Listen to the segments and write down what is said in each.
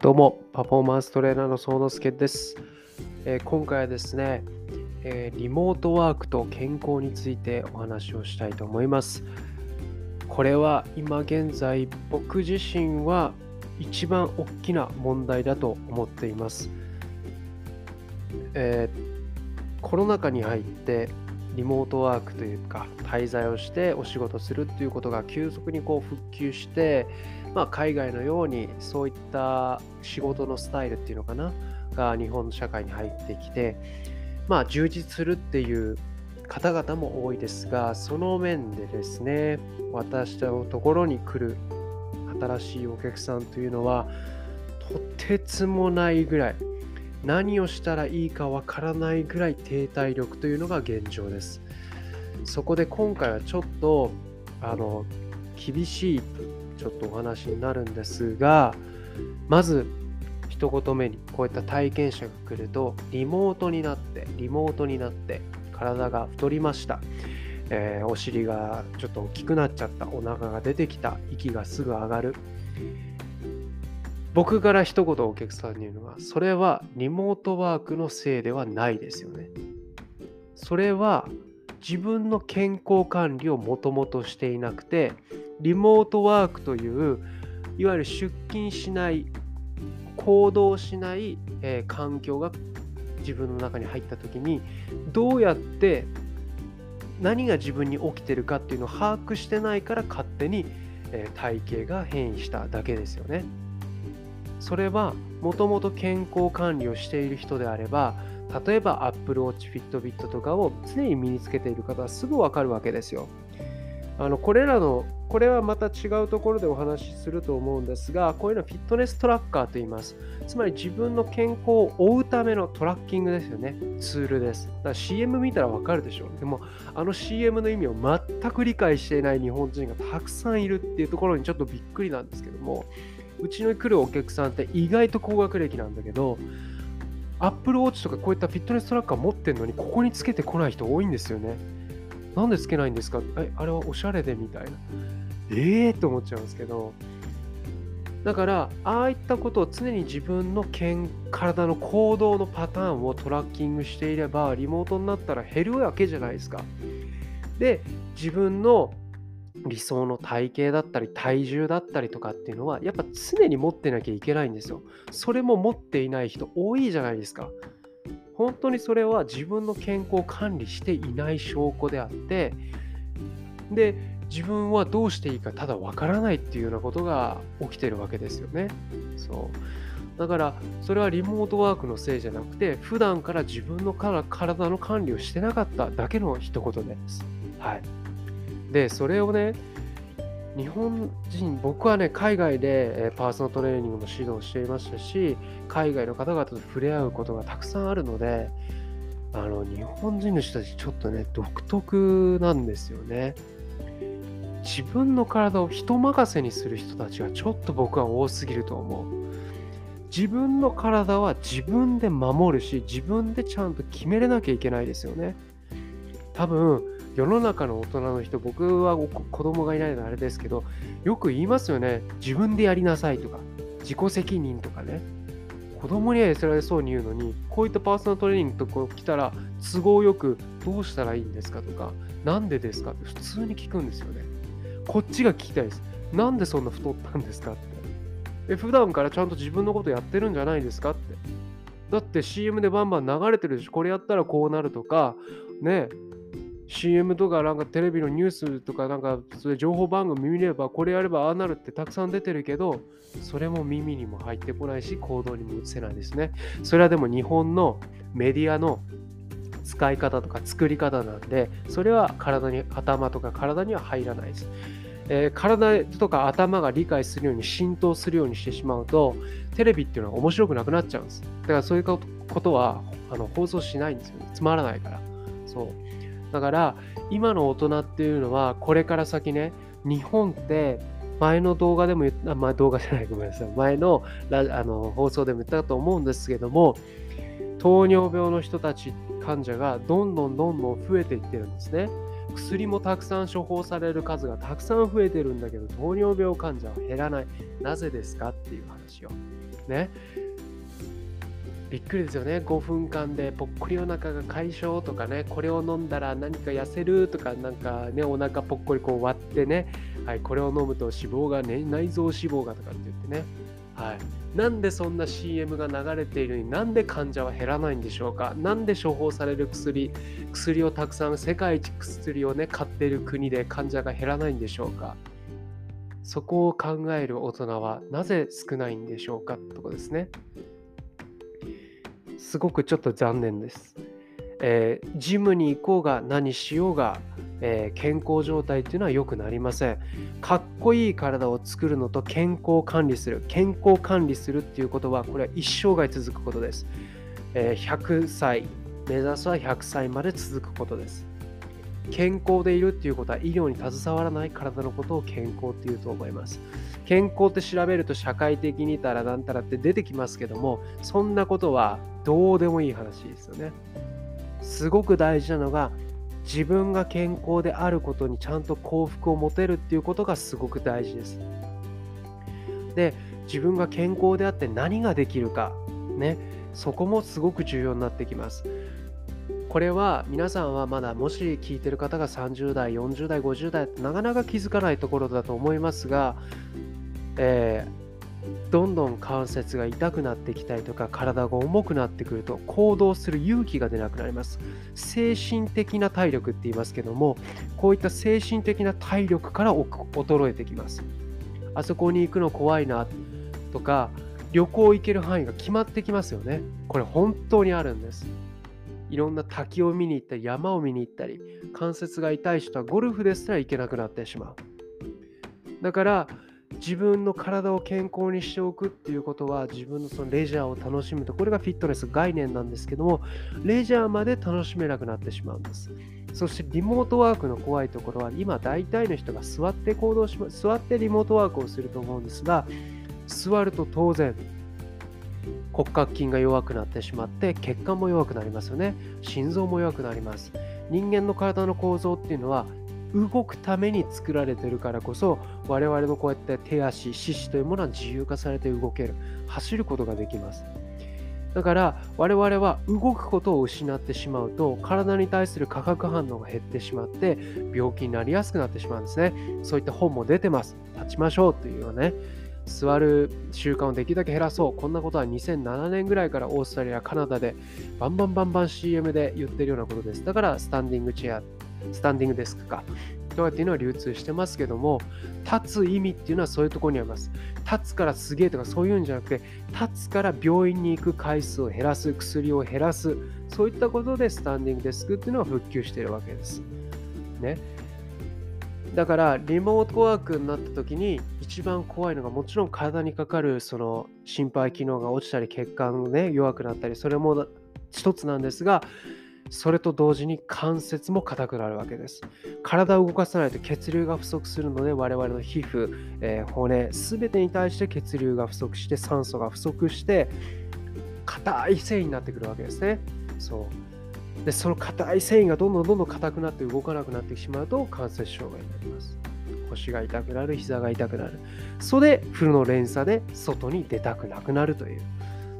どうも、パフォーマンストレーナーの総之助です、えー、今回はですね、えー、リモートワークと健康についてお話をしたいと思います。これは今現在僕自身は一番大きな問題だと思っています。えー、コロナ禍に入ってリモートワークというか滞在をしてお仕事するっていうことが急速にこう復旧して、まあ、海外のようにそういった仕事のスタイルっていうのかなが日本の社会に入ってきて、まあ、充実するっていう方々も多いですがその面でですね私のところに来る新しいお客さんというのはとてつもないぐらい何をしたらいいかわからないぐらい停滞力というのが現状です。そこで今回はちょっとあの厳しいちょっとお話になるんですがまず一言目にこういった体験者が来るとリモートになってリモートになって体が太りました、えー、お尻がちょっと大きくなっちゃった。お腹が出てきた。息がすぐ上がる。僕から一言お客さんに言うのは、それはリモートワークのせいではないですよね。それは自分の健康管理をもともとしていなくて、リモートワークという、いわゆる出勤しない、行動しない、えー、環境が自分の中に入った時に、どうやって何が自分に起きてるかっていうのを把握してないから勝手に、えー、体型が変異しただけですよね。それはもともと健康管理をしている人であれば例えば Apple Watch Fitbit とかを常に身につけている方はすぐわかるわけですよ。あのこれらのこれはまた違うところでお話しすると思うんですがこういうのはフィットネストラッカーと言います。つまり自分の健康を追うためのトラッキングですよね。ツールです。だから CM 見たらわかるでしょう。でもあの CM の意味を全く理解していない日本人がたくさんいるっていうところにちょっとびっくりなんですけどもうちの来るお客さんって意外と高学歴なんだけど、Apple Watch とかこういったフィットネストラッカー持ってるのに、ここにつけてこない人多いんですよね。なんでつけないんですか？え、あれはおしゃれでみたいな。ええー、と思っちゃうんですけど、だから、ああいったことを常に自分の体の行動のパターンをトラッキングしていれば、リモートになったら減るわけじゃないですか。で、自分の理想の体型だったり体重だったりとかっていうのはやっぱ常に持ってなきゃいけないんですよ。それも持っていない人多いじゃないですか。本当にそれは自分の健康を管理していない証拠であってで自分はどうしていいかただわからないっていうようなことが起きてるわけですよね。そうだからそれはリモートワークのせいじゃなくて普段から自分のから体の管理をしてなかっただけの一言です。はい。で、それをね、日本人、僕はね、海外でパーソナルトレーニングの指導をしていましたし、海外の方々と触れ合うことがたくさんあるので、あの日本人の人たち、ちょっとね、独特なんですよね。自分の体を人任せにする人たちがちょっと僕は多すぎると思う。自分の体は自分で守るし、自分でちゃんと決めれなきゃいけないですよね。多分、世の中の大人の人、僕は子供がいないのであれですけど、よく言いますよね。自分でやりなさいとか、自己責任とかね。子供にはそれそうに言うのに、こういったパーソナルトレーニングとこ来たら、都合よくどうしたらいいんですかとか、なんでですかって普通に聞くんですよね。こっちが聞きたいです。なんでそんな太ったんですかって。え、普段からちゃんと自分のことやってるんじゃないですかって。だって CM でバンバン流れてるし、これやったらこうなるとか、ね、CM とかなんかテレビのニュースとかなんかそれ情報番組見ればこれやればああなるってたくさん出てるけどそれも耳にも入ってこないし行動にも移せないですね。それはでも日本のメディアの使い方とか作り方なんでそれは体に頭とか体には入らないです。えー、体とか頭が理解するように浸透するようにしてしまうとテレビっていうのは面白くなくなっちゃうんです。だからそういうことはあの放送しないんですよね。つまらないから。そう。だから今の大人っていうのはこれから先ね日本って前の動画でも言った、まあ、動画じゃないごめんなさい。前のラあの放送でも言ったと思うんですけども糖尿病の人たち患者がどんどんどんどん増えていってるんですね。薬もたくさん処方される数がたくさん増えてるんだけど糖尿病患者は減らない。なぜですかっていう話をね。びっくりですよね。5分間でぽっこりお腹が解消とかね、これを飲んだら何か痩せるとか、なんかね、お腹ぽっこりこう割ってね、はい、これを飲むと脂肪がね、内臓脂肪がとかって言ってね、はい。なんでそんな CM が流れているのになんで患者は減らないんでしょうか。なんで処方される薬薬をたくさん世界一薬をね買っている国で患者が減らないんでしょうか。そこを考える大人はなぜ少ないんでしょうかとこですね。すごくちょっと残念です、えー、ジムに行こうが何しようがえー、健康状態っていうのは良くなりません。かっこいい体を作るのと健康管理する。健康管理するっていうことは、これは一生涯続くことです。えー、100歳、目指すは100歳まで続くことです。健康でいるっていうことは医療に携わらない体のことを健康っていうと思います。健康って調べると社会的にたらなんたらって出てきますけども、そんなことはどうでもいい話ですよね。すごく大事なのが自分が健康であることにちゃんと幸福を持てるっていうことがすごく大事です。で自分が健康であって何ができるかねそこもすごく重要になってきます。これは皆さんはまだもし聞いてる方が30代40代50代ってなかなか気づかないところだと思いますが、えーどんどん関節が痛くなってきたりとか体が重くなってくると行動する勇気が出なくなります。精神的な体力って言いますけどもこういった精神的な体力から衰えてきます。あそこに行くの怖いなとか旅行行ける範囲が決まってきますよね。これ本当にあるんです。いろんな滝を見に行ったり山を見に行ったり関節が痛い人はゴルフですら行けなくなってしまう。だから自分の体を健康にしておくっていうことは自分のそのレジャーを楽しむとこれがフィットネス概念なんですけどもレジャーまで楽しめなくなってしまうんです。そしてリモートワークの怖いところは今大体の人が座って行動し座ってリモートワークをすると思うんですが座ると当然骨格筋が弱くなってしまって血管も弱くなりますよね。心臓も弱くなります。人間の体の構造っていうのは動くために作られてるからこそ我々のこうやって手足四肢というものは自由化されて動ける。走ることができます。だから我々は動くことを失ってしまうと体に対する化学反応が減ってしまって病気になりやすくなってしまうんですね。そういった本も出てます。立ちましょうというようなね。座る習慣をできるだけ減らそう。こんなことは2007年ぐらいからオーストラリアカナダでバンバンバンバン CM で言ってるようなことです。だからスタンディングチェアスタンディングデスクか。とかっていうのは流通してますけども、立つ意味っていうのはそういうところにあります。立つからすげえとかそういうんじゃなくて、立つから病院に行く回数を減らす、薬を減らす、そういったことでスタンディングデスクっていうのは復旧しているわけです。ね。だからリモートワークになった時に一番怖いのがもちろん体にかかるその心肺機能が落ちたり血管がね弱くなったりそれも一つなんですがそれと同時に関節も硬くなるわけです。体を動かさないと血流が不足するので我々の皮膚、えー、骨、すべてに対して血流が不足して酸素が不足して硬い繊維になってくるわけですね。そうでその硬い繊維がどんどんどんどん硬くなって動かなくなってしまうと関節障害になります。腰が痛くなる、膝が痛くなる。それで負の連鎖で外に出たくなくなるという、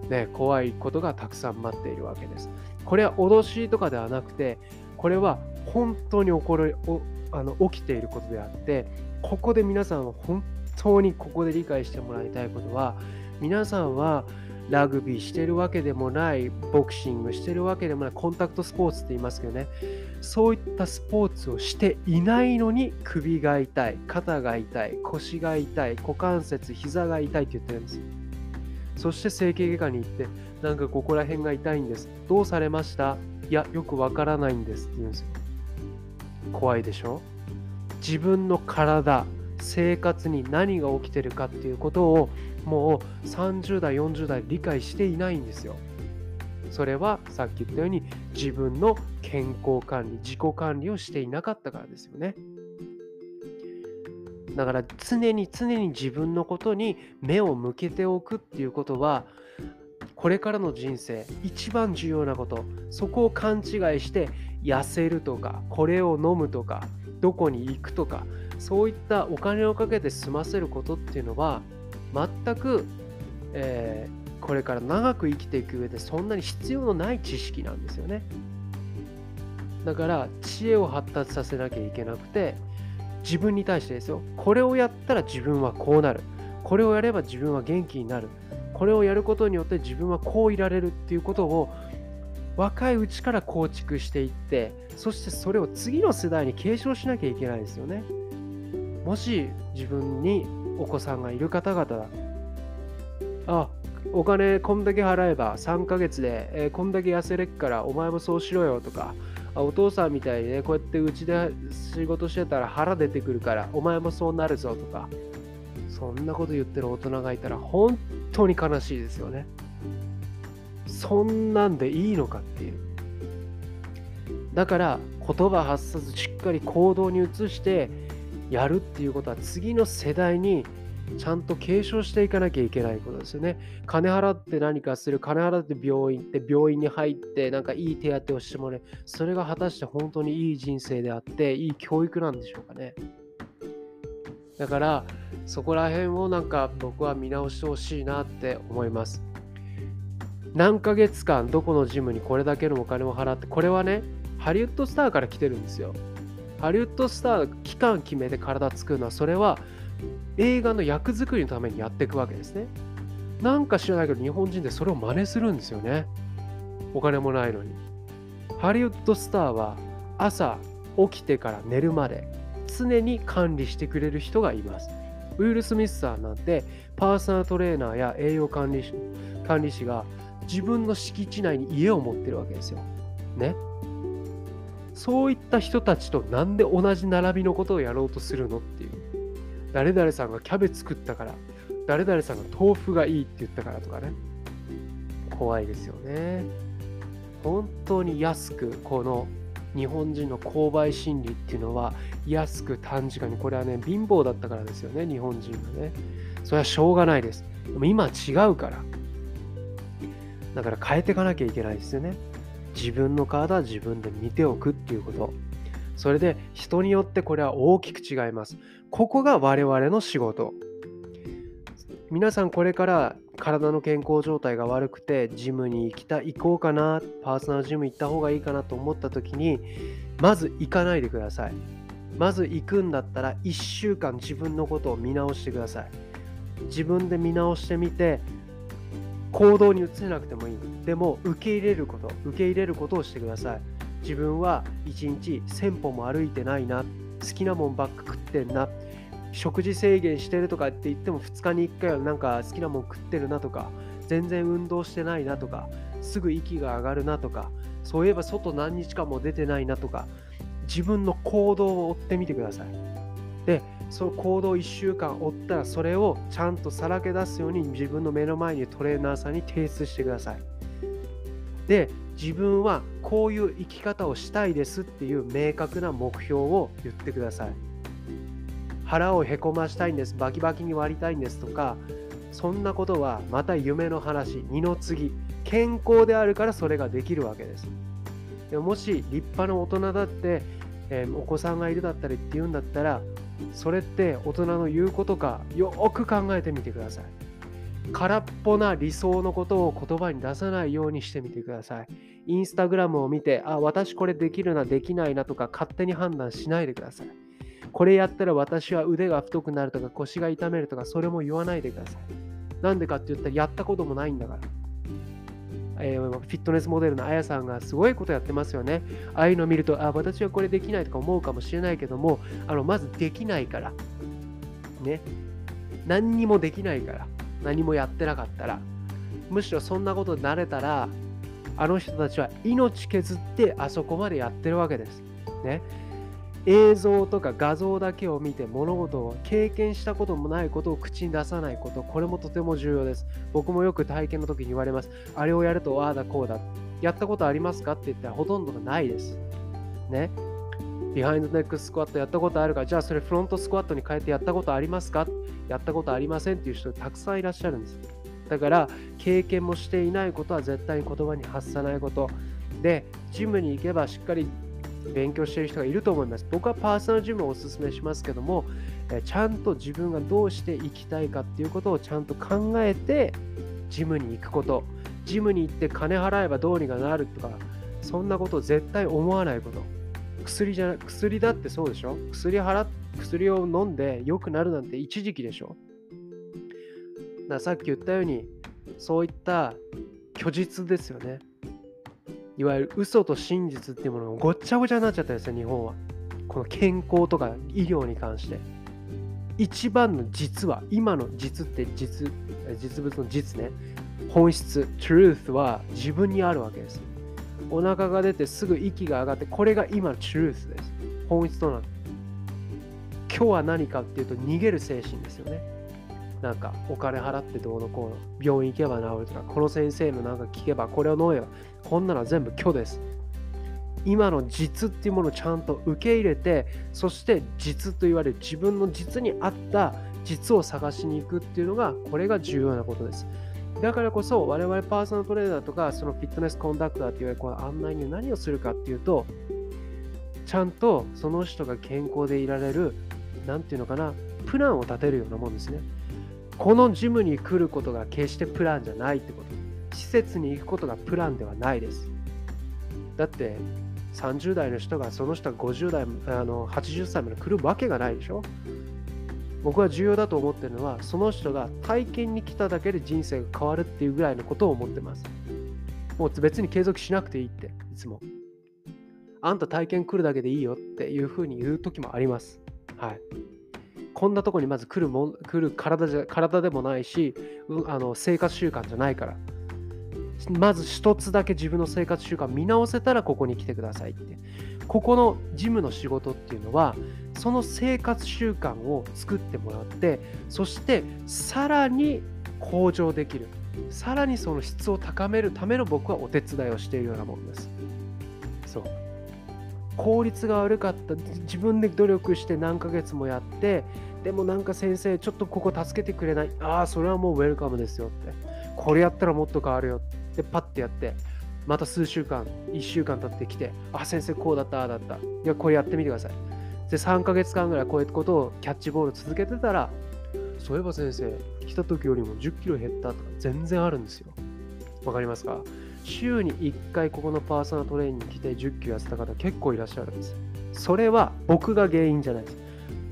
ね、怖いことがたくさん待っているわけです。これは脅しとかではなくて、これは本当に起こるあの起きていることであって、ここで皆さんは本当にここで理解してもらいたいことは、皆さんはラグビーしてるわけでもない、ボクシングしてるわけでもない、コンタクトスポーツって言いますけどね、そういったスポーツをしていないのに首が痛い、肩が痛い、腰が痛い、股関節、膝が痛いって言ってるんです。そして整形外科に行って、なんかここら辺が痛いんです。どうされました？いや、よくわからないんですって言うんですよ。怖いでしょ？自分の体、生活に何が起きてるかっていうことをもう30代、40代理解していないんですよ。それはさっき言ったように自分の健康管理、自己管理をしていなかったからですよね。だから常に常に自分のことに目を向けておくっていうことはこれからの人生一番重要なことそこを勘違いして痩せるとかこれを飲むとかどこに行くとかそういったお金をかけて済ませることっていうのは全く、えこれから長く生きていく上でそんなに必要のない知識なんですよね。だから知恵を発達させなきゃいけなくて自分に対してですよ。これをやったら自分はこうなる。これをやれば自分は元気になる。これをやることによって自分はこういられるっていうことを若いうちから構築していってそしてそれを次の世代に継承しなきゃいけないですよね。もし自分にお子さんがいる方々あお金こんだけ払えば3ヶ月で、えー、こんだけ痩せれっからお前もそうしろよとかあお父さんみたいにねこうやってうちで仕事してたら腹出てくるからお前もそうなるぞとか。そんなこと言ってる大人がいたら本当に悲しいですよね。そんなんでいいのかっていう。だから言葉発さずしっかり行動に移してやるっていうことは次の世代にちゃんと継承していかなきゃいけないことですよね。金払って何かする、金払って病院行って、病院に入って、なんかいい手当てをしてもらえ、それが果たして本当にいい人生であって、いい教育なんでしょうかね。だから、そこら辺をなんか僕は見直してほしいなって思います。何ヶ月間どこのジムにこれだけのお金を払って、これはね、ハリウッドスターから来てるんですよ。ハリウッドスター期間決めて体作るのは、それは映画の役作りのためにやっていくわけですね。なんか知らないけど日本人でそれを真似するんですよね。お金もないのに。ハリウッドスターは朝起きてから寝るまで常に管理してくれる人がいます。ウィル・スミスさんなんてパーソナルトレーナーや栄養管理士管理士が自分の敷地内に家を持ってるわけですよ。ね。そういった人たちとなんで同じ並びのことをやろうとするのっていう。誰々さんがキャベツ食ったから、誰々さんが豆腐がいいって言ったからとかね。怖いですよね。本当に安く、この日本人の購買心理っていうのは、安く短時間に、これはね、貧乏だったからですよね、日本人がね。それはしょうがないです。でも今は違うから。だから変えていかなきゃいけないですよね。自分の体は自分で見ておくっていうこと。それで人によってこれは大きく違います。ここが我々の仕事。皆さんこれから体の健康状態が悪くてジムに行きた行こうかなパーソナルジム行った方がいいかなと思った時にまず行かないでくださいまず行くんだったら1週間自分のことを見直してください自分で見直してみて行動に移せなくてもいいでも受け入れること受け入れることをしてください自分は1日1000歩も歩いてないな。好きなもんばっか食ってんな。食事制限してるとかって言っても2日に1回はなんか好きなもん食ってるなとか全然運動してないなとかすぐ息が上がるなとかそういえば外何日間も出てないなとか自分の行動を追ってみてください。でその行動1週間追ったらそれをちゃんとさらけ出すように自分の目の前にトレーナーさんに提出してください。で自分はこういう生き方をしたいですっていう明確な目標を言ってください。腹をへこましたいんです。バキバキに割りたいんですとかそんなことはまた夢の話二の次。健康であるからそれができるわけです。でもし立派な大人だって、えー、お子さんがいるだったりっていうんだったらそれって大人の言うことかよく考えてみてください。空っぽな理想のことを言葉に出さないようにしてみてください。インスタグラムを見て、あ、私これできるな、できないなとか勝手に判断しないでください。これやったら私は腕が太くなるとか腰が痛めるとかそれも言わないでください。なんでかって言ったらやったこともないんだから。えー、フィットネスモデルのあやさんがすごいことやってますよね。ああいうのを見ると、あ、私はこれできないとか思うかもしれないけども、あのまずできないから。ね。何にもできないから。何もやってなかったらむしろそんなことになれたらあの人たちは命削ってあそこまでやってるわけです。ね、映像とか画像だけを見て物事を経験したこともないことを口に出さないことこれもとても重要です。僕もよく体験の時に言われます。あれをやるとああだこうだ。やったことありますか？って言ったらほとんどがないです。ね。ビハインドネックスクワットやったことあるか？じゃあそれフロントスクワットに変えてやったことありますか？やったことありませんっていう人たくさんいらっしゃるんです。だから経験もしていないことは絶対に言葉に発さないこと。で、ジムに行けばしっかり勉強している人がいると思います。僕はパーソナルジムをおすすめしますけども、ちゃんと自分がどうしていきたいかっていうことをちゃんと考えてジムに行くことジムに行って金払えばどうにかなるとかそんなことを絶対思わないこと薬じゃ薬だってそうでしょ？薬払薬を飲んで良くなるなんて一時期でしょ？ださっき言ったようにそういった虚実ですよね。いわゆる嘘と真実っていうものがごっちゃごちゃになっちゃったんですよ日本は。この健康とか医療に関して。一番の実は今の実って実実物の実ね。本質 truth は自分にあるわけですお腹が出てすぐ息が上がってこれが今の truth です。本質となる今日は何かっていうと逃げる精神ですよね。なんかお金払ってどうのこうの。病院行けば治るとかこの先生のなんか聞けばこれを飲めば。こんなのは全部虚です。今の実っていうものをちゃんと受け入れてそして実と言われる自分の実に合った実を探しに行くっていうのがこれが重要なことです。だからこそ我々パーソナルトレーナーとかそのフィットネスコンダクターっていうこの案内に何をするかっていうとちゃんとその人が健康でいられる何ていうのかなプランを立てるようなもんですね。このジムに来ることが決してプランじゃないってこと。施設に行くことがプランではないです。だって30代の人がその人が50代あの80歳まで来るわけがないでしょ。僕は重要だと思ってるのはその人が体験に来ただけで人生が変わるっていうぐらいのことを思ってます。もう別に継続しなくていいっていつも。あんた体験来るだけでいいよっていうふうに言う時もあります。はい。こんなとこにまず来るも来る体じゃ体でもないし、うん、あの生活習慣じゃないから。まず一つだけ自分の生活習慣見直せたらここに来てくださいって。ここのジムの仕事っていうのはその生活習慣を作ってもらってそしてさらに向上できる。さらにその質を高めるための僕はお手伝いをしているようなものです。そう。効率が悪かった。自分で努力して何ヶ月もやってでもなんか先生ちょっとここ助けてくれない。ああそれはもうウェルカムですよって。これやったらもっと変わるよでパッてやって。また数週間1週間経ってきてあ先生こうだったああだった。いやこれやってみてください。で3ヶ月間ぐらいこういうことをキャッチボール続けてたらそういえば先生来た時よりも10キロ減ったとか全然あるんですよ。わかりますか？週に1回ここのパーソナルトレーニング来て10キロ痩せた方結構いらっしゃるんです。それは僕が原因じゃないです。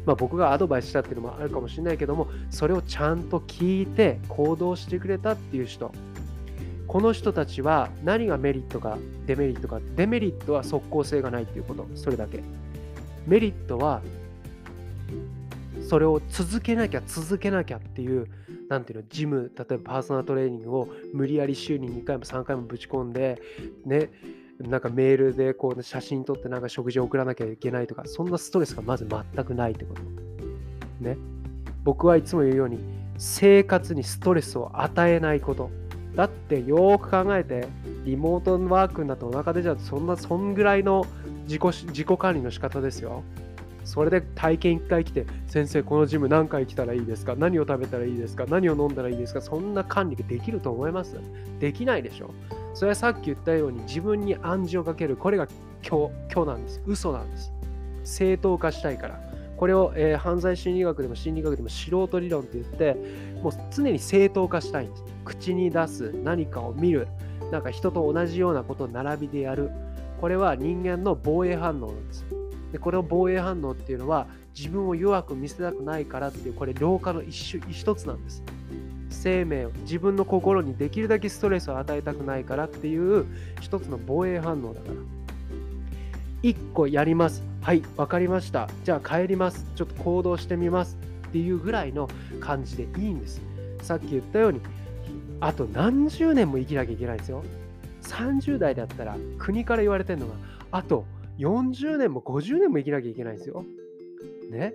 まあ、僕がアドバイスしたっていうのもあるかもしれないけどもそれをちゃんと聞いて行動してくれたっていう人この人たちは何がメリットかデメリットかデメリットは即効性がないっていうことそれだけ。メリットはそれを続けなきゃ続けなきゃっていうなんていうのジム例えばパーソナルトレーニングを無理やり週に2回も3回もぶち込んでねなんかメールでこう写真撮ってなんか食事を送らなきゃいけないとかそんなストレスがまず全くないってこと。ね。僕はいつも言うように生活にストレスを与えないこと。だってよーく考えてリモートワークになってお腹出ちゃうとそんなそんぐらいの自己自己管理の仕方ですよ。それで体験1回来て先生このジム何回来たらいいですか？何を食べたらいいですか？何を飲んだらいいですか？そんな管理ができると思います？できないでしょ。それはさっき言ったように自分に暗示をかけるこれが虚虚なんです。嘘なんです。正当化したいから。これを、えー、犯罪心理学でも心理学でも素人理論って言ってもう常に正当化したいんです。口に出す何かを見る。なんか人と同じようなことを並びでやる。これは人間の防衛反応なんです。でこれを防衛反応っていうのは自分を弱く見せたくないからっていうこれ老化の一種一つなんです。生命を自分の心にできるだけストレスを与えたくないからっていう一つの防衛反応だから。1個やります。はい分かりました。じゃあ帰ります。ちょっと行動してみます。っていうぐらいの感じでいいんです。さっき言ったようにあと何十年も生きなきゃいけないんですよ。30代だったら国から言われてるのが、あと40年も50年も生きなきゃいけないんですよ。ね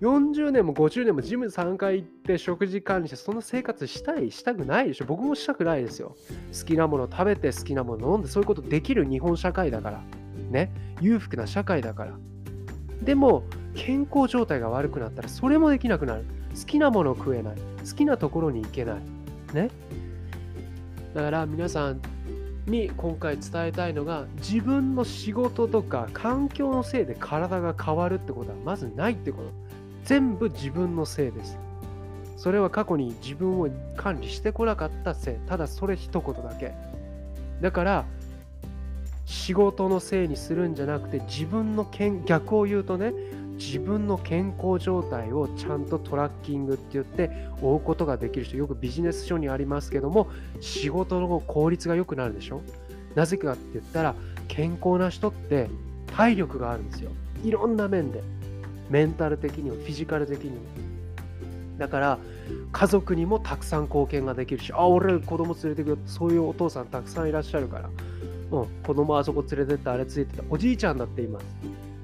？40年も50年もジム3回行って食事管理してそんな生活したいしたくないでしょ。僕もしたくないですよ。好きなもの食べて好きなもの飲んでそういうことできる日本社会だから。ね？裕福な社会だから。でも健康状態が悪くなったらそれもできなくなる。好きなものを食えない。好きなところに行けない。ね。だから皆さんに今回伝えたいのが自分の仕事とか環境のせいで体が変わるってことはまずないってこと。全部自分のせいです。それは過去に自分を管理してこなかったせい。ただそれ一言だけ。だから、仕事のせいにするんじゃなくて、自分の逆を言うとね、自分の健康状態をちゃんとトラッキングって言って追うことができる人、よくビジネス書にありますけども、仕事の効率が良くなるでしょ？なぜかって言ったら、健康な人って体力があるんですよ。いろんな面で。メンタル的にもフィジカル的にも。だから家族にもたくさん貢献ができるし、あ、俺子供連れてくよそういうお父さんたくさんいらっしゃるから、うん、子供あそこ連れてった、あれついてた。おじいちゃんだっています。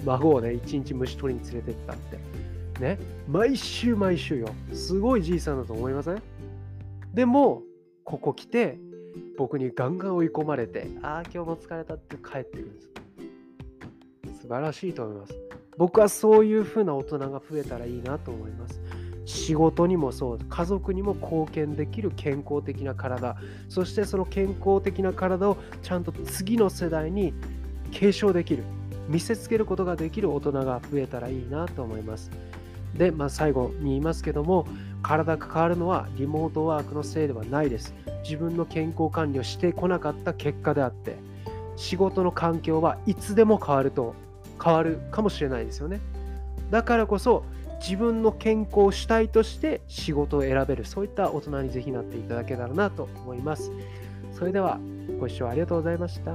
孫をね、一日虫取りに連れてったって。ね、毎週毎週よ。すごいじいさんだと思いません？でも、ここ来て、僕にガンガン追い込まれて、ああ、今日も疲れたって帰ってくるんです。素晴らしいと思います。僕はそういうふうな大人が増えたらいいなと思います。仕事にもそう家族にも貢献できる健康的な体そしてその健康的な体をちゃんと次の世代に継承できる見せつけることができる大人が増えたらいいなと思います。で、まあ、最後に言いますけども体が変わるのはリモートワークのせいではないです。自分の健康管理をしてこなかった結果であって仕事の環境はいつでも変わると変わるかもしれないですよね。だからこそ自分の健康主体として仕事を選べるそういった大人にぜひなっていただけたらなと思います。それではご視聴ありがとうございました。